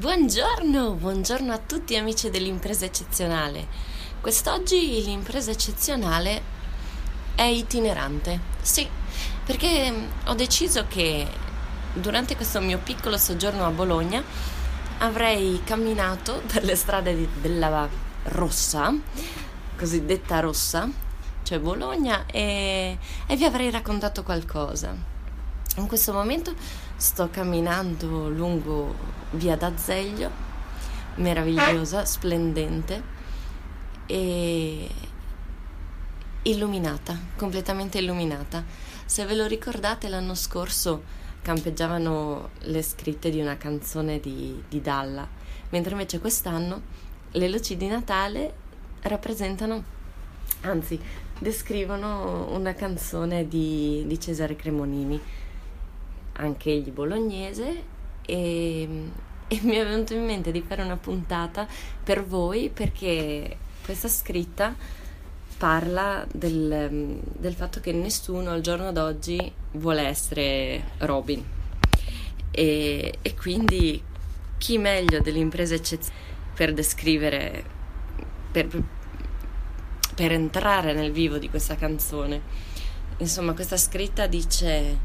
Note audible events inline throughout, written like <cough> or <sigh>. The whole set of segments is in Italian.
Buongiorno, buongiorno a tutti amici dell'impresa eccezionale. Quest'oggi l'impresa eccezionale è itinerante. Sì, perché ho deciso che durante questo mio piccolo soggiorno a Bologna avrei camminato <laughs> per le strade di, della Rossa, cosiddetta Rossa, cioè Bologna, e, e vi avrei raccontato qualcosa. In questo momento sto camminando lungo via d'Azeglio, meravigliosa, splendente e illuminata, completamente illuminata. Se ve lo ricordate, l'anno scorso campeggiavano le scritte di una canzone di, di Dalla, mentre invece quest'anno le luci di Natale rappresentano, anzi, descrivono una canzone di, di Cesare Cremonini anche egli bolognese e, e mi è venuto in mente di fare una puntata per voi perché questa scritta parla del, del, fatto che nessuno al giorno d'oggi vuole essere Robin. E, e quindi chi meglio dell'impresa eccezionale per descrivere per, per entrare nel vivo di questa canzone? Insomma questa scritta dice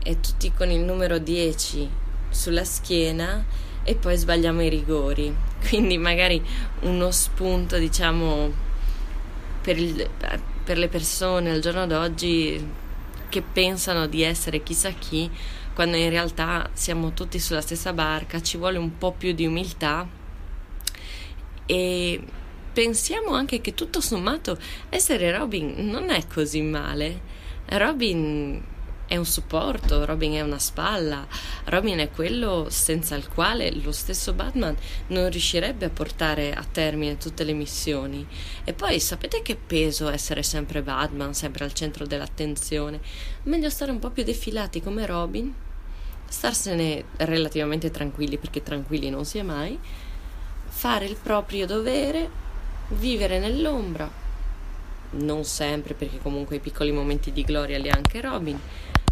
e tutti con il numero 10 sulla schiena e poi sbagliamo i rigori. <laughs> Quindi magari uno spunto, diciamo, per, il, per le persone al giorno d'oggi che pensano di essere chissà chi, quando in realtà siamo tutti sulla stessa barca, ci vuole un po' più di umiltà e pensiamo anche che tutto sommato essere Robin non è così male. Robin è un supporto, Robin è una spalla, Robin è quello senza il quale lo stesso Batman non riuscirebbe a portare a termine tutte le missioni. E poi sapete che peso essere sempre Batman, sempre al centro dell'attenzione? Meglio stare un po' più defilati come Robin, starsene relativamente tranquilli perché tranquilli non si è mai, fare il proprio dovere, vivere nell'ombra. Non sempre, perché comunque i piccoli momenti di gloria li ha anche Robin,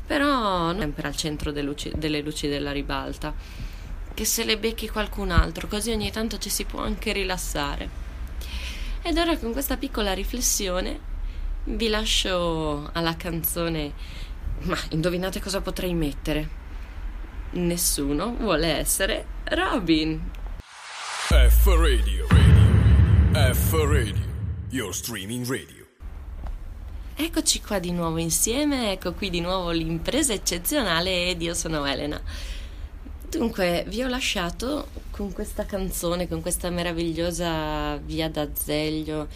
però non sempre al centro delle luci, delle luci della ribalta, che se le becchi qualcun altro, così ogni tanto ci si può anche rilassare. Ed ora con questa piccola riflessione vi lascio alla canzone, ma indovinate cosa potrei mettere? Nessuno vuole essere Robin. F Radio, radio. F Radio, your streaming radio. Eccoci qua di nuovo insieme, ecco qui di nuovo l'impresa eccezionale ed io sono Elena. Dunque, vi ho lasciato con questa canzone, con questa meravigliosa Via d'Azeglio.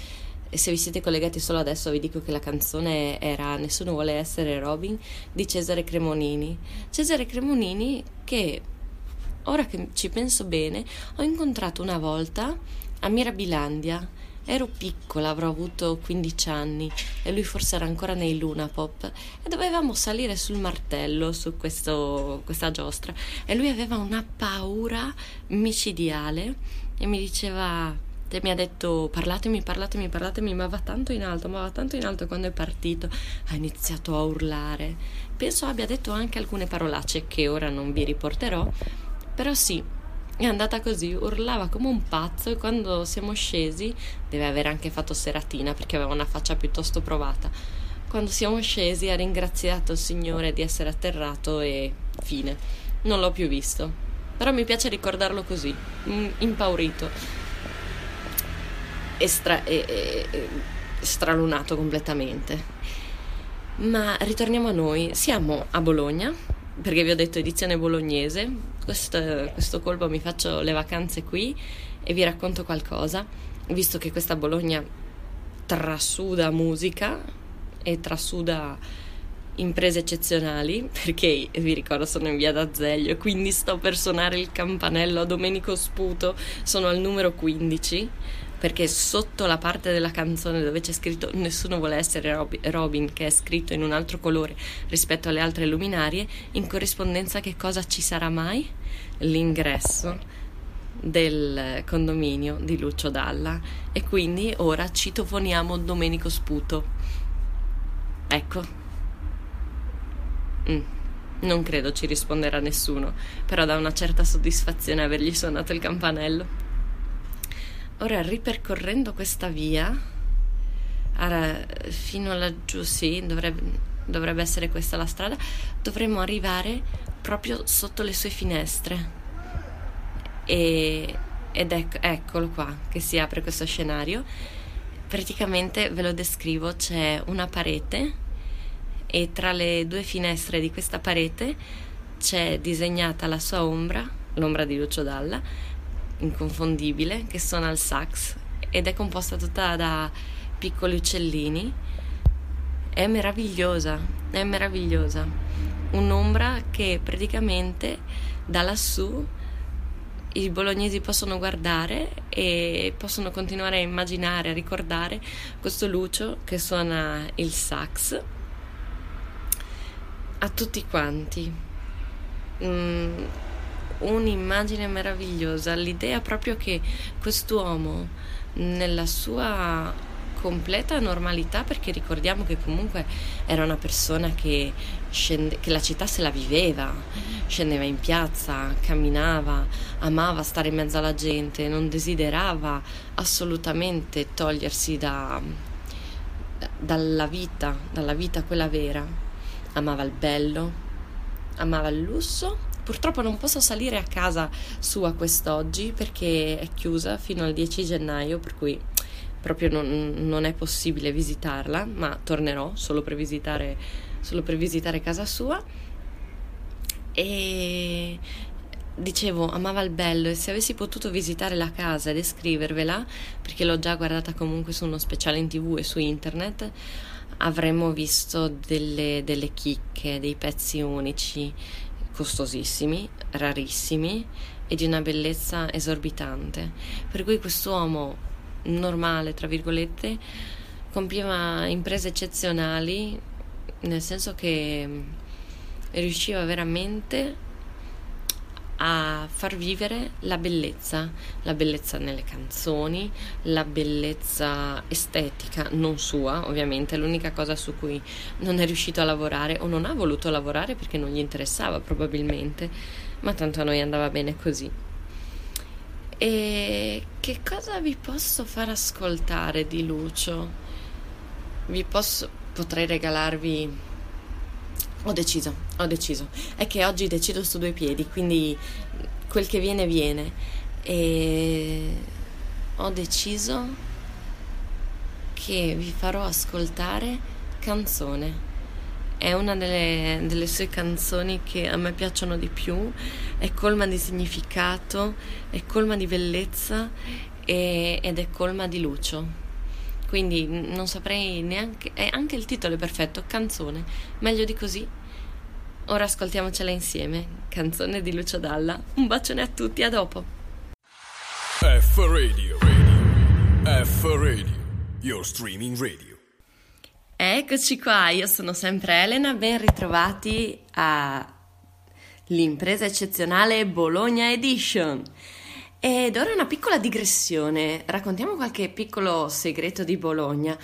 E se vi siete collegati solo adesso vi dico che la canzone era Nessuno vuole essere Robin di Cesare Cremonini. Cesare Cremonini che, ora che ci penso bene, ho incontrato una volta a Mirabilandia Ero piccola, avrò avuto 15 anni e lui forse era ancora nei Luna Pop e dovevamo salire sul martello su questo, questa giostra e lui aveva una paura micidiale e mi diceva mi ha detto parlatemi, parlatemi, parlatemi, ma va tanto in alto, ma va tanto in alto. Quando è partito ha iniziato a urlare. Penso abbia detto anche alcune parolacce che ora non vi riporterò, però sì, è andata così, urlava come un pazzo e quando siamo scesi, deve aver anche fatto seratina perché aveva una faccia piuttosto provata. Quando siamo scesi ha ringraziato il Signore di essere atterrato e fine. Non l'ho più visto. Però mi piace ricordarlo così, impaurito e, stra- e, e, e stralunato completamente. Ma ritorniamo a noi. Siamo a Bologna perché vi ho detto edizione bolognese, questo, questo colpo mi faccio le vacanze qui e vi racconto qualcosa, visto che questa Bologna trasuda musica e trasuda imprese eccezionali, <laughs> perché vi ricordo sono in via d'Azeglio, quindi sto per suonare il campanello a Domenico Sputo, sono al numero 15 perché sotto la parte della canzone dove c'è scritto Nessuno vuole essere Robin, che è scritto in un altro colore rispetto alle altre luminarie, in corrispondenza che cosa ci sarà mai? L'ingresso del condominio di Lucio Dalla e quindi ora citofoniamo Domenico Sputo. Ecco. Mm. Non credo ci risponderà nessuno, però dà una certa soddisfazione avergli suonato il campanello. Ora, ripercorrendo questa via, fino laggiù, sì, dovrebbe, dovrebbe essere questa la strada, dovremmo arrivare proprio sotto le sue finestre. E, ed ecco, eccolo qua che si apre questo scenario. Praticamente ve lo descrivo, c'è una parete e tra le due finestre di questa parete c'è disegnata la sua ombra, l'ombra di Lucio Dalla, inconfondibile, che suona il sax ed è composta tutta da piccoli uccellini. È meravigliosa, è meravigliosa. Un'ombra che praticamente da lassù i bolognesi possono guardare e possono continuare a immaginare, a ricordare questo Lucio che suona il sax a tutti quanti. Mm, un'immagine meravigliosa, l'idea proprio che quest'uomo nella sua completa normalità, perché ricordiamo che comunque era una persona che, scende, che la città se la viveva, scendeva in piazza, camminava, amava stare in mezzo alla gente, non desiderava assolutamente togliersi da, dalla vita, dalla vita quella vera amava il bello, amava il lusso. Purtroppo non posso salire a casa sua quest'oggi perché è chiusa fino al 10 gennaio, per cui proprio non, non è possibile visitarla, ma tornerò solo per visitare, solo per visitare casa sua. E dicevo, amava il bello e se avessi potuto visitare la casa e descrivervela, perché l'ho già guardata comunque su uno speciale in tv e su internet, avremmo visto delle, delle chicche, dei pezzi unici, costosissimi, rarissimi e di una bellezza esorbitante. Per cui quest'uomo normale, tra virgolette, compieva imprese eccezionali, nel senso che riusciva veramente a far vivere la bellezza, la bellezza nelle canzoni, la bellezza estetica, non sua ovviamente, l'unica cosa su cui non è riuscito a lavorare o non ha voluto lavorare perché non gli interessava probabilmente, ma tanto a noi andava bene così. E che cosa vi posso far ascoltare di Lucio? Vi posso, potrei regalarvi ho deciso, ho deciso. È che oggi decido su due piedi, quindi quel che viene viene. E ho deciso che vi farò ascoltare Canzone. È una delle, delle sue canzoni che a me piacciono di più, è colma di significato, è colma di bellezza e, ed è colma di lucio quindi non saprei neanche. E anche il titolo è perfetto, canzone. Meglio di così. Ora ascoltiamocela insieme. Canzone di Lucio Dalla. Un bacione a tutti, a dopo. F Radio, radio. F Radio, your streaming radio. Eccoci qua, io sono sempre Elena, ben ritrovati all'impresa eccezionale Bologna Edition. Ed ora una piccola digressione, raccontiamo qualche piccolo segreto di Bologna.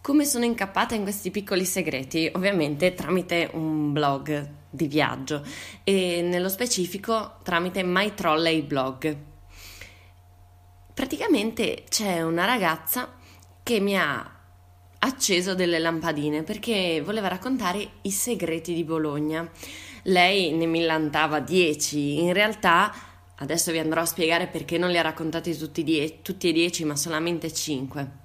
Come sono incappata in questi piccoli segreti? Ovviamente tramite un blog di viaggio e nello specifico tramite My Trolley Blog. Praticamente c'è una ragazza che mi ha acceso delle lampadine perché voleva raccontare i segreti di Bologna. Lei ne millantava 10, in realtà Adesso vi andrò a spiegare perché non li ha raccontati tutti, die- tutti e dieci, ma solamente cinque.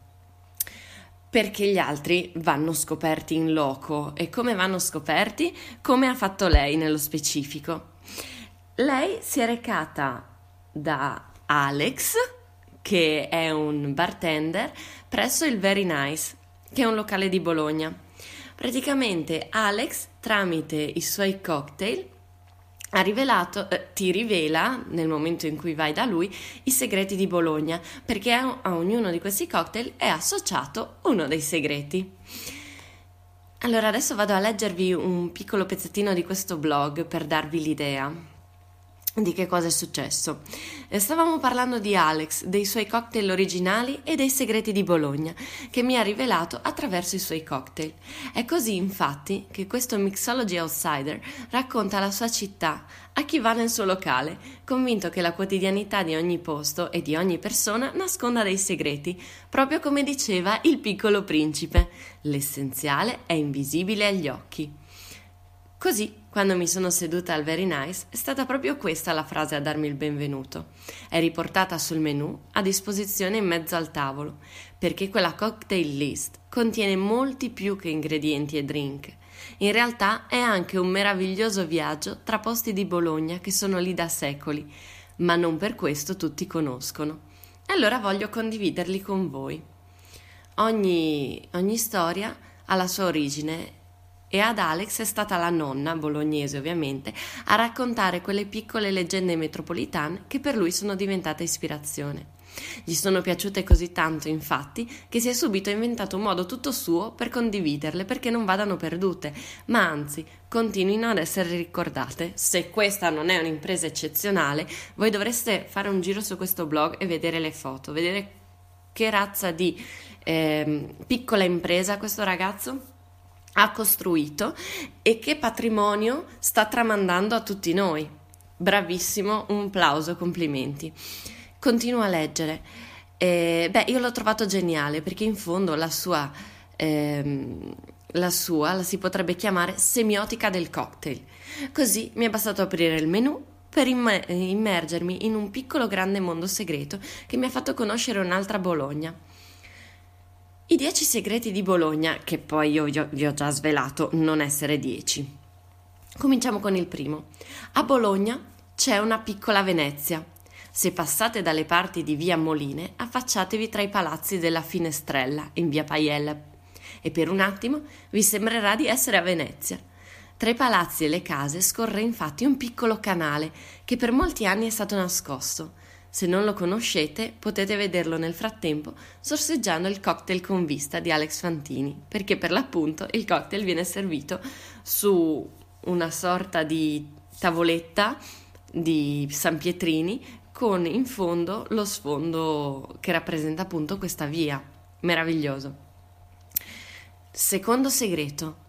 Perché gli altri vanno scoperti in loco. E come vanno scoperti? Come ha fatto lei nello specifico. Lei si è recata da Alex, che è un bartender, presso il Very Nice, che è un locale di Bologna. Praticamente Alex, tramite i suoi cocktail, ha rivelato, eh, ti rivela, nel momento in cui vai da lui, i segreti di Bologna, perché a, a ognuno di questi cocktail è associato uno dei segreti. Allora adesso vado a leggervi un piccolo pezzettino di questo blog per darvi l'idea. Di che cosa è successo. Eh, stavamo parlando di Alex, dei suoi cocktail originali e dei segreti di Bologna, che mi ha rivelato attraverso i suoi cocktail. È così, infatti, che questo Mixology Outsider racconta la sua città a chi va nel suo locale, convinto che la quotidianità di ogni posto e di ogni persona nasconda dei segreti, proprio come diceva il piccolo principe. L'essenziale è invisibile agli occhi. Così quando mi sono seduta al Very Nice, è stata proprio questa la frase a darmi il benvenuto. È riportata sul menù a disposizione in mezzo al tavolo, perché quella cocktail list contiene molti più che ingredienti e drink. In realtà è anche un meraviglioso viaggio tra posti di Bologna che sono lì da secoli, ma non per questo tutti conoscono. E allora voglio condividerli con voi. Ogni, ogni storia ha la sua origine e ad Alex è stata la nonna, bolognese ovviamente, a raccontare quelle piccole leggende metropolitane che per lui sono diventate ispirazione. Gli sono piaciute così tanto, infatti, che si è subito inventato un modo tutto suo per condividerle perché non vadano perdute, ma anzi continuino ad essere ricordate. Se questa non è un'impresa eccezionale, voi dovreste fare un giro su questo blog e vedere le foto, vedere che razza di eh, piccola impresa questo ragazzo ha costruito e che patrimonio sta tramandando a tutti noi. Bravissimo, un plauso, complimenti. Continuo a leggere. Eh, beh, io l'ho trovato geniale perché in fondo la sua, ehm, la sua la si potrebbe chiamare semiotica del cocktail. Così mi è bastato aprire il menu per immergermi in un piccolo grande mondo segreto che mi ha fatto conoscere un'altra Bologna. I dieci segreti di Bologna, che poi io vi ho già svelato non essere dieci. Cominciamo con il primo. A Bologna c'è una piccola Venezia. Se passate dalle parti di via Moline, affacciatevi tra i palazzi della Finestrella, in via Paiella, e per un attimo vi sembrerà di essere a Venezia. Tra i palazzi e le case scorre infatti un piccolo canale che per molti anni è stato nascosto se non lo conoscete, potete vederlo nel frattempo sorseggiando il cocktail con vista di Alex Fantini, perché per l'appunto il cocktail viene servito su una sorta di tavoletta di San Pietrini con in fondo lo sfondo che rappresenta appunto questa via. Meraviglioso. Secondo segreto.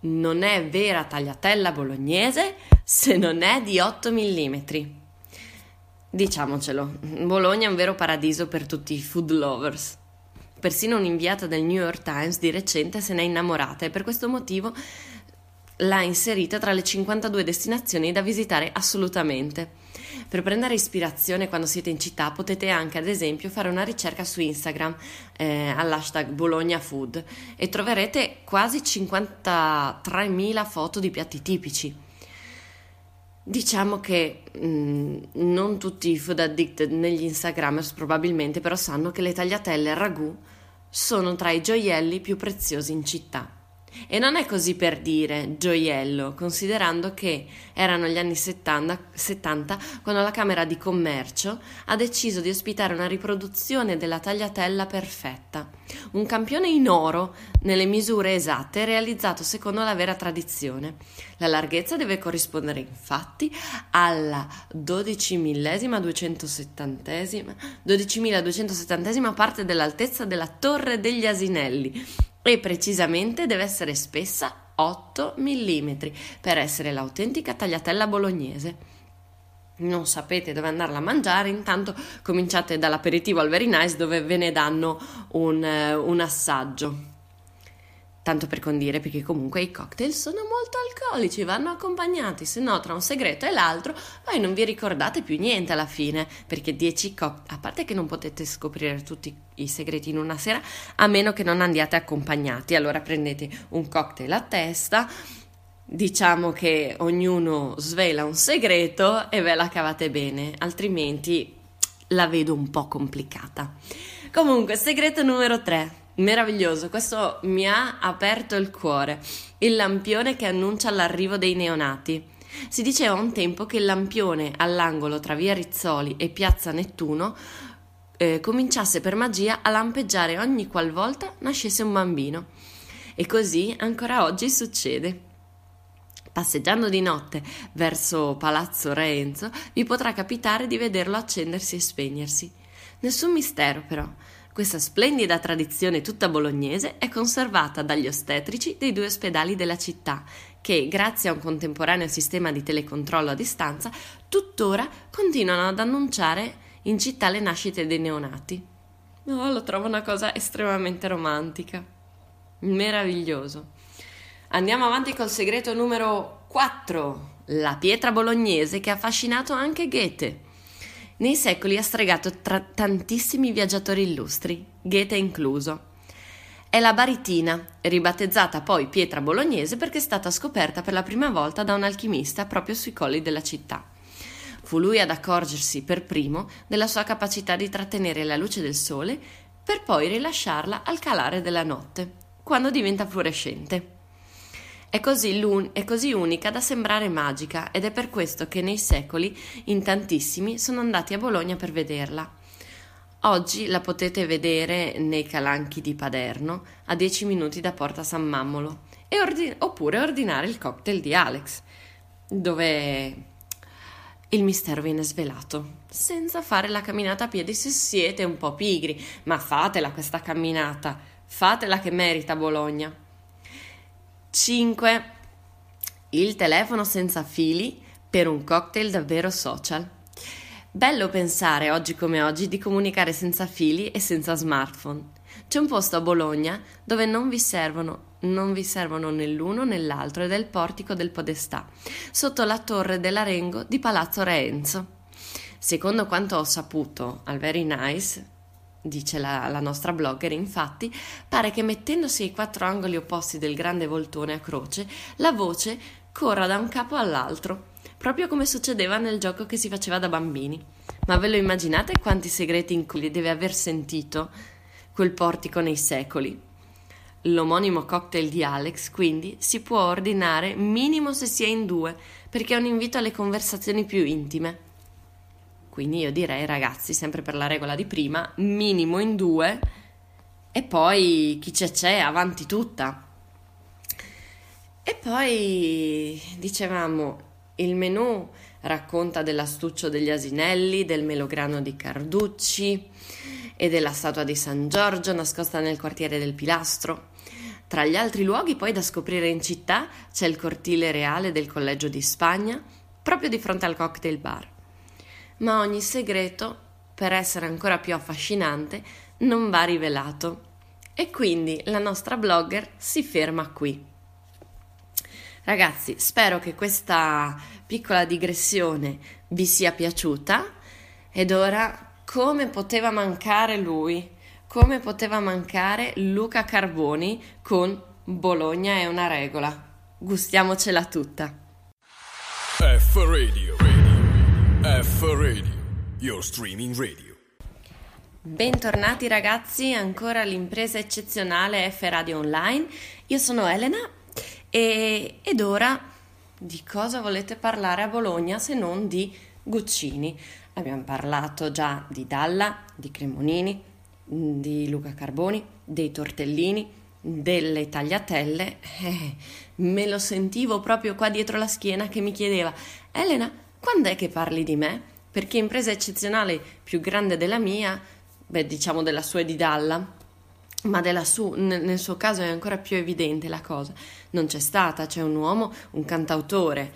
Non è vera tagliatella bolognese se non è di 8 mm. Diciamocelo, Bologna è un vero paradiso per tutti i food lovers. Persino un'inviata del New York Times di recente se n'è innamorata e per questo motivo l'ha inserita tra le 52 destinazioni da visitare assolutamente. Per prendere ispirazione quando siete in città potete anche ad esempio fare una ricerca su Instagram eh, all'hashtag Bologna Food e troverete quasi 53.000 foto di piatti tipici. Diciamo che mh, mm, non tutti i food addicted negli Instagrammers probabilmente però sanno che le tagliatelle a ragù sono tra i gioielli più preziosi in città. E non è così per dire gioiello, considerando che erano gli anni 70, 70, quando la Camera di Commercio ha deciso di ospitare una riproduzione della tagliatella perfetta, un campione in oro nelle misure esatte realizzato secondo la vera tradizione. La larghezza deve corrispondere infatti alla 12.270 12.270 parte dell'altezza della Torre degli Asinelli e precisamente deve essere spessa 8 mm per essere l'autentica tagliatella bolognese. Non sapete dove andarla a mangiare, intanto cominciate dall'aperitivo al Very Nice dove ve ne danno un, eh, un assaggio tanto per condire, perché comunque i cocktail sono molto alcolici, vanno accompagnati, se no tra un segreto e l'altro poi non vi ricordate più niente alla fine, perché 10 cocktail, a parte che non potete scoprire tutti i segreti in una sera, a meno che non andiate accompagnati, allora prendete un cocktail a testa, diciamo che ognuno svela un segreto e ve la cavate bene, altrimenti la vedo un po' complicata. Comunque, segreto numero 3 Meraviglioso, questo mi ha aperto il cuore. Il lampione che annuncia l'arrivo dei neonati. Si diceva un tempo che il lampione all'angolo tra via Rizzoli e piazza Nettuno eh, cominciasse per magia a lampeggiare ogni qualvolta nascesse un bambino. E così ancora oggi succede. Passeggiando di notte verso Palazzo Re Enzo, vi potrà capitare di vederlo accendersi e spegnersi. Nessun mistero, però. Questa splendida tradizione tutta bolognese è conservata dagli ostetrici dei due ospedali della città, che, grazie a un contemporaneo sistema di telecontrollo a distanza, tuttora continuano ad annunciare in città le nascite dei neonati. Oh, lo trovo una cosa estremamente romantica. Meraviglioso. Andiamo avanti col segreto numero 4, la pietra bolognese che ha affascinato anche Goethe. Nei secoli ha stregato tra tantissimi viaggiatori illustri, Goethe incluso. È la baritina, ribattezzata poi pietra bolognese perché è stata scoperta per la prima volta da un alchimista proprio sui colli della città. Fu lui ad accorgersi per primo della sua capacità di trattenere la luce del sole per poi rilasciarla al calare della notte, quando diventa fluorescente. È così, è così, unica da sembrare magica ed è per questo che nei secoli in tantissimi sono andati a Bologna per vederla. Oggi la potete vedere nei calanchi di Paderno a 10 minuti da Porta San Mammolo ordin- oppure ordinare il cocktail di Alex, dove il mistero viene svelato, senza fare la camminata a piedi se siete un po' pigri, ma fatela questa camminata, fatela che merita Bologna. 5. Il telefono senza fili per un cocktail davvero social. Bello pensare oggi come oggi di comunicare senza fili e senza smartphone. C'è un posto a Bologna dove non vi servono, non vi servono né l'uno né l'altro ed è il portico del Podestà, sotto la torre dell'Arengo di Palazzo Reenzo. Secondo quanto ho saputo al Very Nice, dice la, la, nostra blogger, infatti, pare che mettendosi ai quattro angoli opposti del grande voltone a croce, la voce corra da un capo all'altro, proprio come succedeva nel gioco che si faceva da bambini. Ma ve lo immaginate quanti segreti in cui deve aver sentito quel portico nei secoli? L'omonimo cocktail di Alex, quindi, si può ordinare minimo se si è in due, perché è un invito alle conversazioni più intime. Quindi io direi, ragazzi, sempre per la regola di prima, minimo in due e poi chi c'è c'è, avanti tutta. E poi dicevamo, il menù racconta dell'astuccio degli asinelli, del melograno di Carducci e della statua di San Giorgio nascosta nel quartiere del Pilastro. Tra gli altri luoghi poi da scoprire in città c'è il cortile reale del Collegio di Spagna, proprio di fronte al cocktail bar ma ogni segreto, per essere ancora più affascinante, non va rivelato. E quindi la nostra blogger si ferma qui. Ragazzi, spero che questa piccola digressione vi sia piaciuta ed ora come poteva mancare lui? Come poteva mancare Luca Carboni con Bologna è una regola? Gustiamocela tutta. F Radio. F Radio, your streaming radio. Bentornati ragazzi, ancora all'impresa eccezionale F Radio Online. Io sono Elena e, ed ora di cosa volete parlare a Bologna se non di Guccini? Abbiamo parlato già di Dalla, di Cremonini, di Luca Carboni, dei tortellini, delle tagliatelle. <laughs> Eh, me lo sentivo proprio qua dietro la schiena che mi chiedeva Elena, quando è che parli di me? Perché impresa eccezionale più grande della mia, beh, diciamo della sua e di Dalla, ma su, nel suo caso è ancora più evidente la cosa. Non c'è stata, c'è un uomo, un cantautore,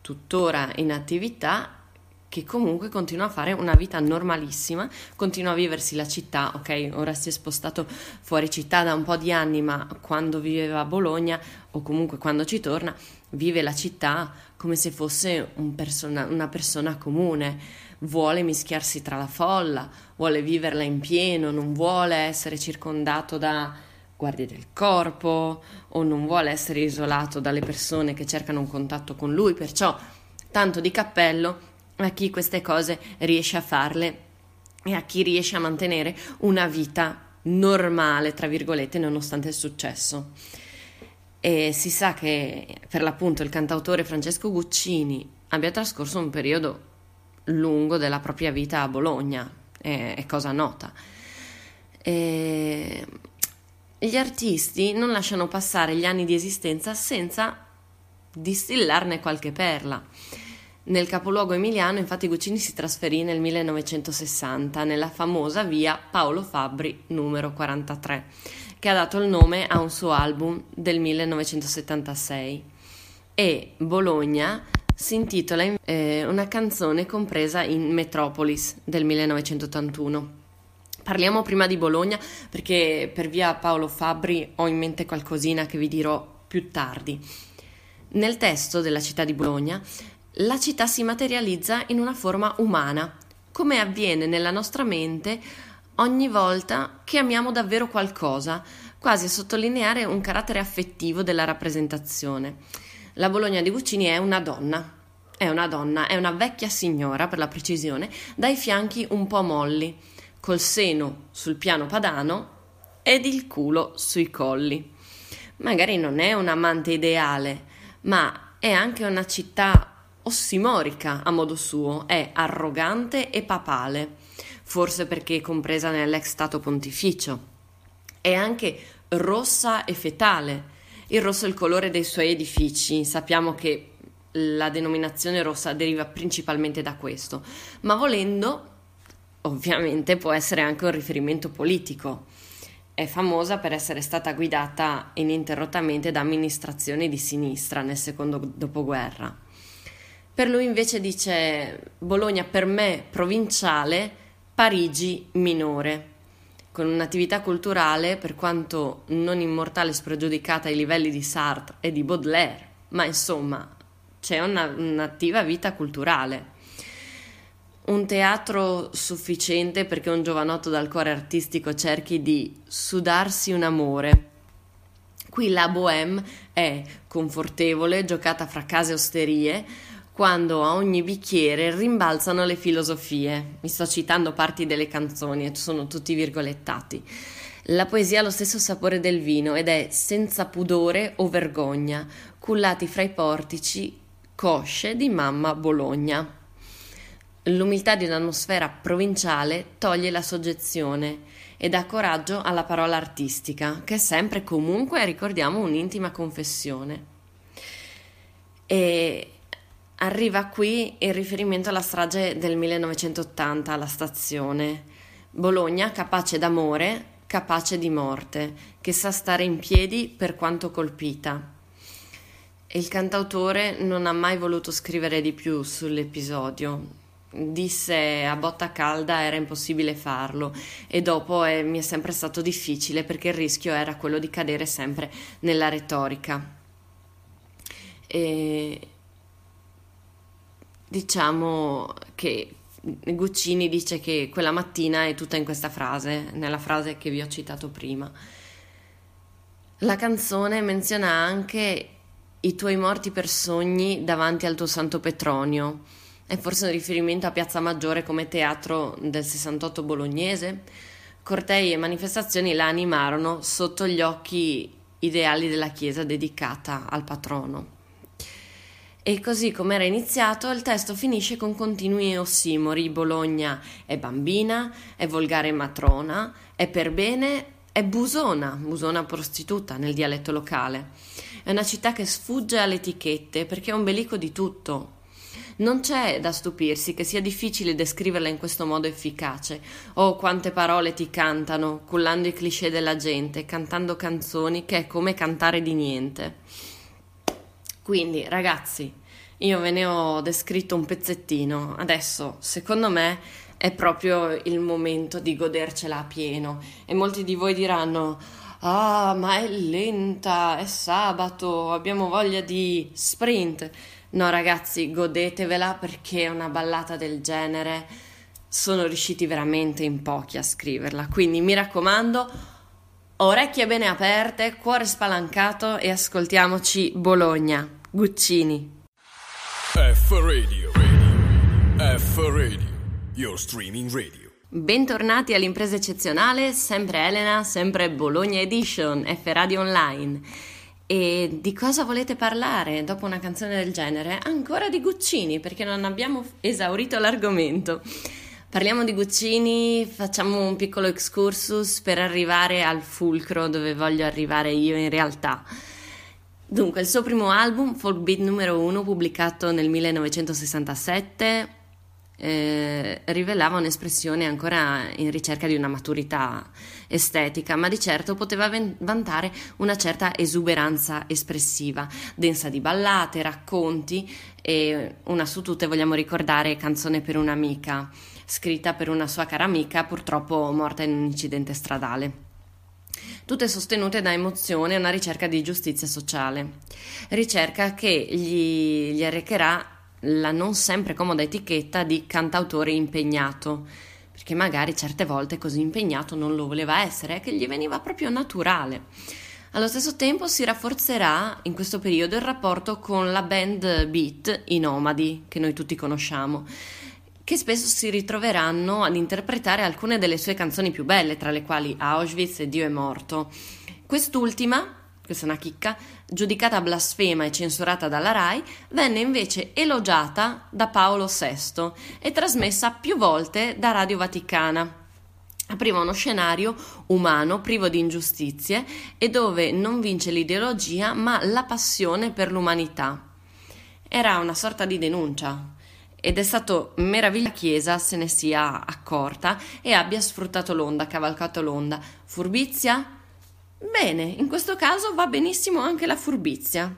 tuttora in attività, che comunque continua a fare una vita normalissima, continua a viversi la città, ok, ora si è spostato fuori città da un po' di anni, ma quando viveva a Bologna o comunque quando ci torna, vive la città come se fosse un persona, una persona comune, vuole mischiarsi tra la folla, vuole viverla in pieno, non vuole essere circondato da guardie del corpo o non vuole essere isolato dalle persone che cercano un contatto con lui, perciò tanto di cappello a chi queste cose riesce a farle e a chi riesce a mantenere una vita normale, tra virgolette, nonostante il successo. E si sa che per l'appunto il cantautore Francesco Guccini abbia trascorso un periodo lungo della propria vita a Bologna, è, è cosa nota. E gli artisti non lasciano passare gli anni di esistenza senza distillarne qualche perla. Nel capoluogo emiliano, infatti, Guccini si trasferì nel 1960 nella famosa via Paolo Fabbri numero 43, che ha dato il nome a un suo album del 1976. E Bologna si intitola eh, una canzone compresa in Metropolis del 1981. Parliamo prima di Bologna perché per via Paolo Fabbri ho in mente qualcosina che vi dirò più tardi. Nel testo della città di Bologna, la città si materializza in una forma umana, come avviene nella nostra mente ogni volta che amiamo davvero qualcosa, quasi a sottolineare un carattere affettivo della rappresentazione. La Bologna di Guccini è una donna, è una donna, è una vecchia signora per la precisione, dai fianchi un po' molli, col seno sul piano padano ed il culo sui colli. Magari non è un amante ideale, ma è anche una città ossimorica a modo suo, è arrogante e papale, forse perché è compresa nell'ex stato pontificio. È anche rossa e fetale, il rosso è il colore dei suoi edifici, sappiamo che la denominazione rossa deriva principalmente da questo, ma volendo ovviamente può essere anche un riferimento politico. È famosa per essere stata guidata ininterrottamente da amministrazioni di sinistra nel secondo dopoguerra. Per lui invece dice Bologna per me provinciale, Parigi minore con un'attività culturale per quanto non immortale e spregiudicata ai livelli di Sartre e di Baudelaire, ma insomma c'è una, un'attiva vita culturale. Un teatro sufficiente perché un giovanotto dal cuore artistico cerchi di sudarsi un amore. Qui la bohème è confortevole, giocata fra case e osterie, quando a ogni bicchiere rimbalzano le filosofie. Mi sto citando parti delle canzoni e sono tutti virgolettati. La poesia ha lo stesso sapore del vino ed è senza pudore o vergogna, cullati fra i portici, cosce di mamma Bologna. L'umiltà di un'atmosfera provinciale toglie la soggezione e dà coraggio alla parola artistica, che è sempre comunque, ricordiamo, un'intima confessione. E Arriva qui il riferimento alla strage del 1980 alla stazione. Bologna capace d'amore, capace di morte, che sa stare in piedi per quanto colpita. Il cantautore non ha mai voluto scrivere di più sull'episodio. Disse a botta calda era impossibile farlo e dopo eh, mi è sempre stato difficile perché il rischio era quello di cadere sempre nella retorica. E diciamo che Guccini dice che quella mattina è tutta in questa frase, nella frase che vi ho citato prima. La canzone menziona anche i tuoi morti per sogni davanti al tuo santo Petronio. È forse un riferimento a Piazza Maggiore come teatro del 68 bolognese? Cortei e manifestazioni la animarono sotto gli occhi ideali della chiesa dedicata al patrono. E così come era iniziato, il testo finisce con continui ossimori. Bologna è bambina, è volgare matrona, è per bene, è busona, busona prostituta nel dialetto locale. È una città che sfugge alle etichette perché è un belico di tutto. Non c'è da stupirsi che sia difficile descriverla in questo modo efficace. Oh, quante parole ti cantano, cullando i cliché della gente, cantando canzoni che è come cantare di niente. Quindi, ragazzi, io ve ne ho descritto un pezzettino. Adesso, secondo me, è proprio il momento di godercela a pieno. E molti di voi diranno: Ah, ma è lenta, è sabato, abbiamo voglia di sprint. No, ragazzi, godetevela perché una ballata del genere sono riusciti veramente in pochi a scriverla. Quindi mi raccomando, orecchie bene aperte, cuore spalancato e ascoltiamoci Bologna. Guccini. F Radio. radio. F Radio. Your streaming radio. Bentornati all'impresa eccezionale, sempre Elena, sempre Bologna Edition, F Radio Online. E di cosa volete parlare dopo una canzone del genere? Ancora di Guccini, perché non abbiamo esaurito l'argomento. Parliamo di Guccini, facciamo un piccolo excursus per arrivare al fulcro dove voglio arrivare io in realtà. Dunque, il suo primo album, Folk Beat numero 1, pubblicato nel 1967, eh, rivelava un'espressione ancora in ricerca di una maturità estetica, ma di certo poteva vantare una certa esuberanza espressiva, densa di ballate, racconti e una su tutte vogliamo ricordare Canzone per un'amica, scritta per una sua cara amica, purtroppo morta in un incidente stradale tutte sostenute da emozione e una ricerca di giustizia sociale. Ricerca che gli, gli arrecherà la non sempre comoda etichetta di cantautore impegnato, perché magari certe volte così impegnato non lo voleva essere, è che gli veniva proprio naturale. Allo stesso tempo si rafforzerà in questo periodo il rapporto con la band Beat, i Nomadi, che noi tutti conosciamo che spesso si ritroveranno ad interpretare alcune delle sue canzoni più belle, tra le quali Auschwitz e Dio è morto. Quest'ultima, questa è una chicca, giudicata blasfema e censurata dalla RAI, venne invece elogiata da Paolo VI e trasmessa più volte da Radio Vaticana apriva uno scenario umano, privo di ingiustizie e dove non vince l'ideologia ma la passione per l'umanità. Era una sorta di denuncia ed è stato meraviglioso che la Chiesa se ne sia accorta e abbia sfruttato l'onda, cavalcato l'onda. Furbizia? Bene, in questo caso va benissimo anche la furbizia.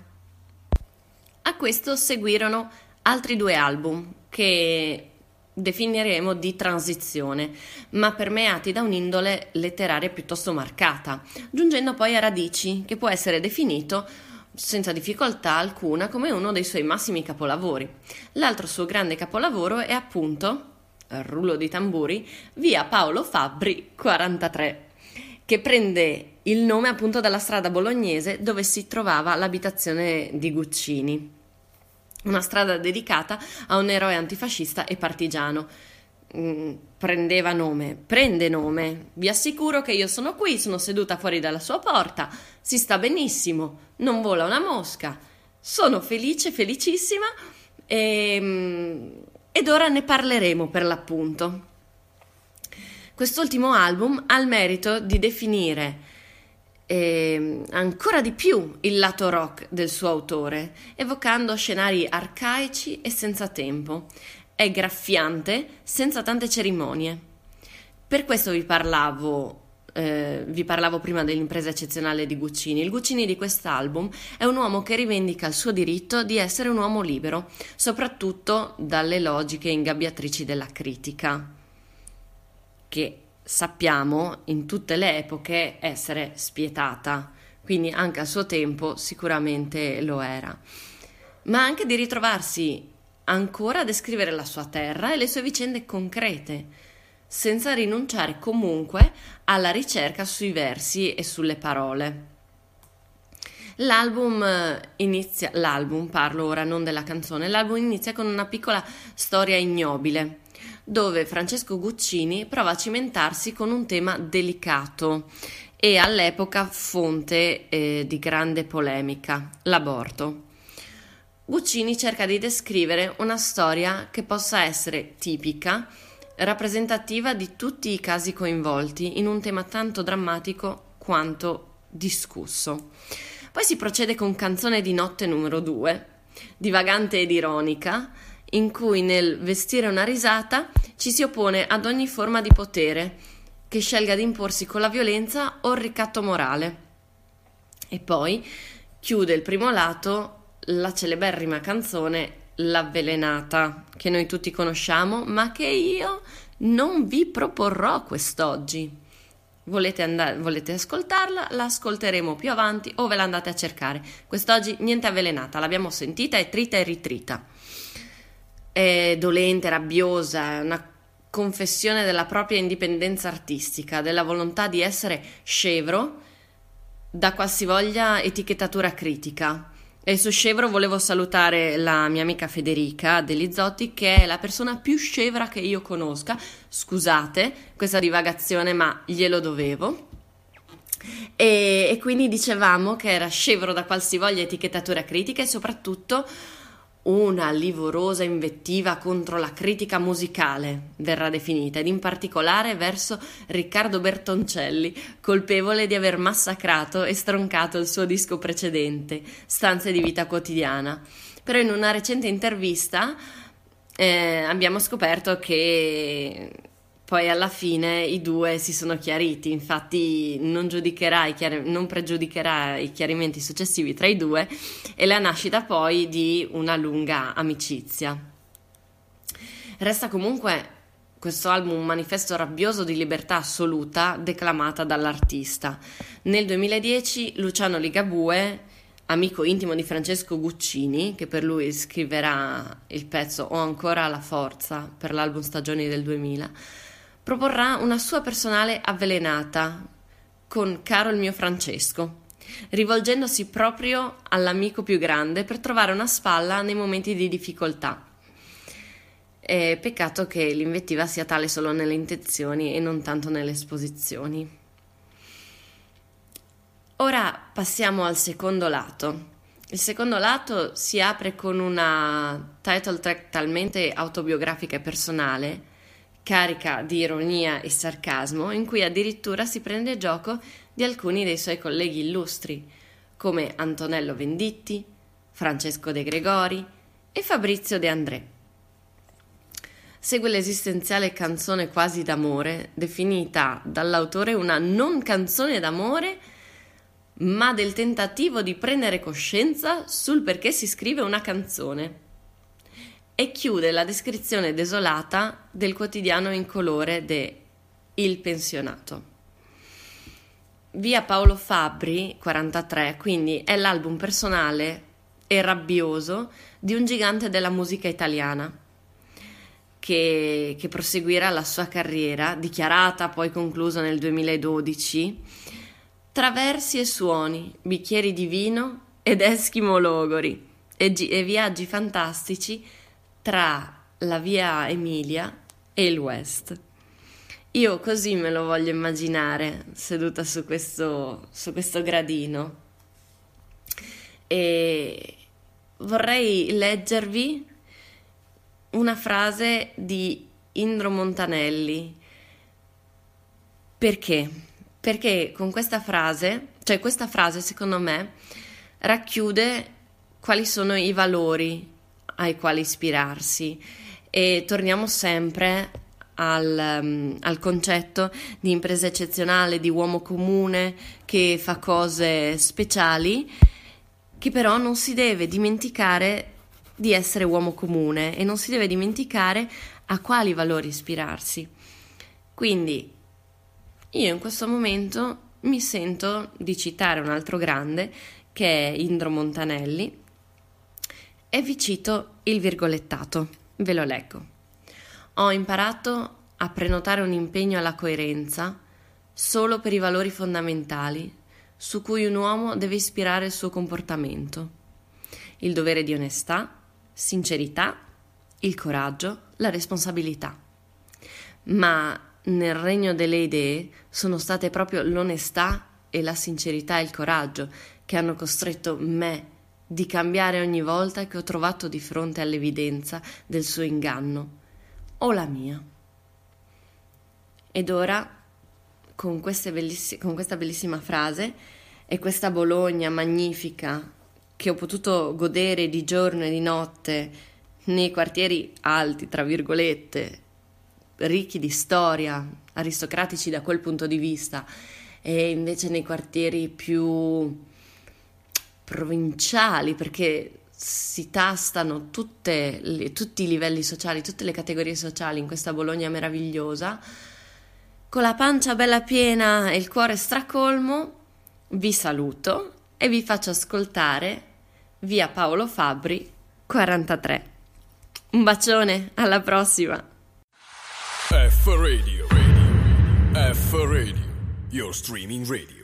A questo seguirono altri due album che definiremo di transizione, ma permeati da un'indole letteraria piuttosto marcata, giungendo poi a Radici, che può essere definito senza difficoltà alcuna come uno dei suoi massimi capolavori. L'altro suo grande capolavoro è appunto, rullo di tamburi, via Paolo Fabbri 43, che prende il nome appunto dalla strada bolognese dove si trovava l'abitazione di Guccini. Una strada dedicata a un eroe antifascista e partigiano Mm, prendeva nome, prende nome. Vi assicuro che io sono qui, sono seduta fuori dalla sua porta, si sta benissimo, non vola una mosca. Sono felice, felicissima e, mm, ed ora ne parleremo per l'appunto. Quest'ultimo album ha il merito di definire eh, ancora di più il lato rock del suo autore, evocando scenari arcaici e senza tempo è graffiante, senza tante cerimonie. Per questo vi parlavo eh, vi parlavo prima dell'impresa eccezionale di Guccini. Il Guccini di quest'album è un uomo che rivendica il suo diritto di essere un uomo libero, soprattutto dalle logiche ingabbiatrici della critica, che sappiamo in tutte le epoche essere spietata, quindi anche a suo tempo sicuramente lo era, ma anche di ritrovarsi ancora a descrivere la sua terra e le sue vicende concrete, senza rinunciare comunque alla ricerca sui versi e sulle parole. L'album inizia, l'album parlo ora non della canzone, l'album inizia con una piccola storia ignobile, dove Francesco Guccini prova a cimentarsi con un tema delicato e all'epoca fonte eh, di grande polemica, l'aborto. Guccini cerca di descrivere una storia che possa essere tipica, rappresentativa di tutti i casi coinvolti in un tema tanto drammatico quanto discusso. Poi si procede con Canzone di notte numero 2, divagante ed ironica, in cui nel vestire una risata ci si oppone ad ogni forma di potere che scelga di imporsi con la violenza o il ricatto morale. E poi chiude il primo lato la celeberrima canzone L'avvelenata, che noi tutti conosciamo, ma che io non vi proporrò quest'oggi. Volete, andare, volete ascoltarla? La ascolteremo più avanti o ve la andate a cercare. Quest'oggi niente avvelenata, l'abbiamo sentita, è trita e ritrita. È dolente, rabbiosa, una confessione della propria indipendenza artistica, della volontà di essere scevro da qualsivoglia etichettatura critica e su Scevro volevo salutare la mia amica Federica Delizzotti, che è la persona più scevra che io conosca. Scusate questa divagazione, ma glielo dovevo. E, e quindi dicevamo che era scevro da qualsivoglia etichettatura critica e soprattutto una livorosa invettiva contro la critica musicale, verrà definita, ed in particolare verso Riccardo Bertoncelli, colpevole di aver massacrato e stroncato il suo disco precedente, Stanze di vita quotidiana. Però in una recente intervista eh, abbiamo scoperto che poi alla fine i due si sono chiariti, infatti non, chiar- non pregiudicherà i chiarimenti successivi tra i due e la nascita poi di una lunga amicizia. Resta comunque questo album un manifesto rabbioso di libertà assoluta declamata dall'artista. Nel 2010 Luciano Ligabue, amico intimo di Francesco Guccini, che per lui scriverà il pezzo Ho ancora la forza per l'album Stagioni del 2000, proporrà una sua personale avvelenata con Caro il mio Francesco, rivolgendosi proprio all'amico più grande per trovare una spalla nei momenti di difficoltà. È peccato che l'invettiva sia tale solo nelle intenzioni e non tanto nelle esposizioni. Ora passiamo al secondo lato. Il secondo lato si apre con una title track talmente autobiografica e personale carica di ironia e sarcasmo, in cui addirittura si prende gioco di alcuni dei suoi colleghi illustri, come Antonello Venditti, Francesco De Gregori e Fabrizio De André. Segue l'esistenziale canzone quasi d'amore, definita dall'autore una non canzone d'amore, ma del tentativo di prendere coscienza sul perché si scrive una canzone e chiude la descrizione desolata del quotidiano in colore de Il pensionato. Via Paolo Fabri 43, quindi è l'album personale e rabbioso di un gigante della musica italiana che, che proseguirà la sua carriera, dichiarata poi conclusa nel 2012, tra versi e suoni, bicchieri di vino ed eschimo logori e, gi- e viaggi fantastici tra la via Emilia e il West. Io così me lo voglio immaginare, seduta su questo, su questo gradino. E vorrei leggervi una frase di Indro Montanelli. Perché? Perché con questa frase, cioè questa frase secondo me racchiude quali sono i valori ai quali ispirarsi e torniamo sempre al, um, al, concetto di impresa eccezionale, di uomo comune che fa cose speciali, che però non si deve dimenticare di essere uomo comune e non si deve dimenticare a quali valori ispirarsi. Quindi io in questo momento mi sento di citare un altro grande che è Indro Montanelli, e vi cito il virgolettato, ve lo leggo. Ho imparato a prenotare un impegno alla coerenza solo per i valori fondamentali su cui un uomo deve ispirare il suo comportamento. Il dovere di onestà, sincerità, il coraggio, la responsabilità. Ma nel regno delle idee sono state proprio l'onestà e la sincerità e il coraggio che hanno costretto me di cambiare ogni volta che ho trovato di fronte all'evidenza del suo inganno, o la mia. Ed ora, con, belliss- con questa bellissima frase e questa Bologna magnifica che ho potuto godere di giorno e di notte nei quartieri alti, tra virgolette, ricchi di storia, aristocratici da quel punto di vista, e invece nei quartieri più provinciali perché si tastano le, tutti i livelli sociali, tutte le categorie sociali in questa Bologna meravigliosa. Con la pancia bella piena e il cuore stracolmo, vi saluto e vi faccio ascoltare via Paolo Fabri 43. Un bacione, alla prossima! F Radio, radio. F Radio, your streaming radio.